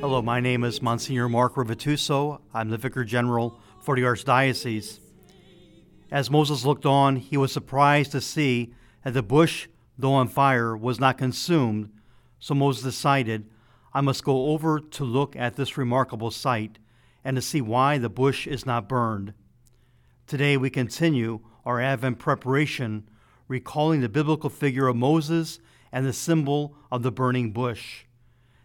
Hello, my name is Monsignor Mark Rivituso. I'm the Vicar General for the Archdiocese. As Moses looked on, he was surprised to see that the bush, though on fire, was not consumed. So Moses decided, I must go over to look at this remarkable sight and to see why the bush is not burned. Today we continue our Advent preparation, recalling the biblical figure of Moses and the symbol of the burning bush.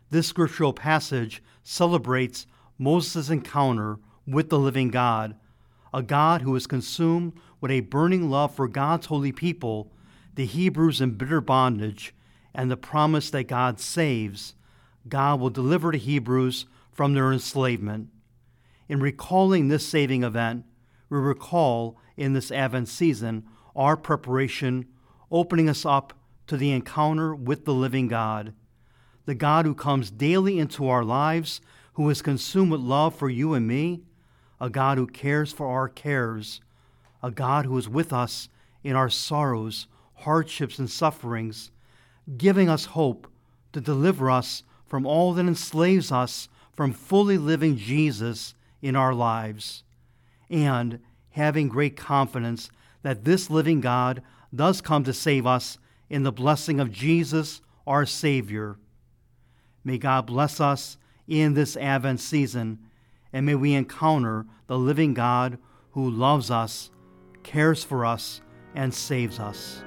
This scriptural passage celebrates Moses' encounter with the living God, a God who is consumed with a burning love for God's holy people, the Hebrews in bitter bondage, and the promise that God saves. God will deliver the Hebrews from their enslavement. In recalling this saving event, we recall in this Advent season our preparation, opening us up to the encounter with the living God the God who comes daily into our lives, who is consumed with love for you and me, a God who cares for our cares, a God who is with us in our sorrows, hardships, and sufferings, giving us hope to deliver us from all that enslaves us from fully living Jesus in our lives, and having great confidence that this living God does come to save us in the blessing of Jesus, our Savior. May God bless us in this Advent season, and may we encounter the living God who loves us, cares for us, and saves us.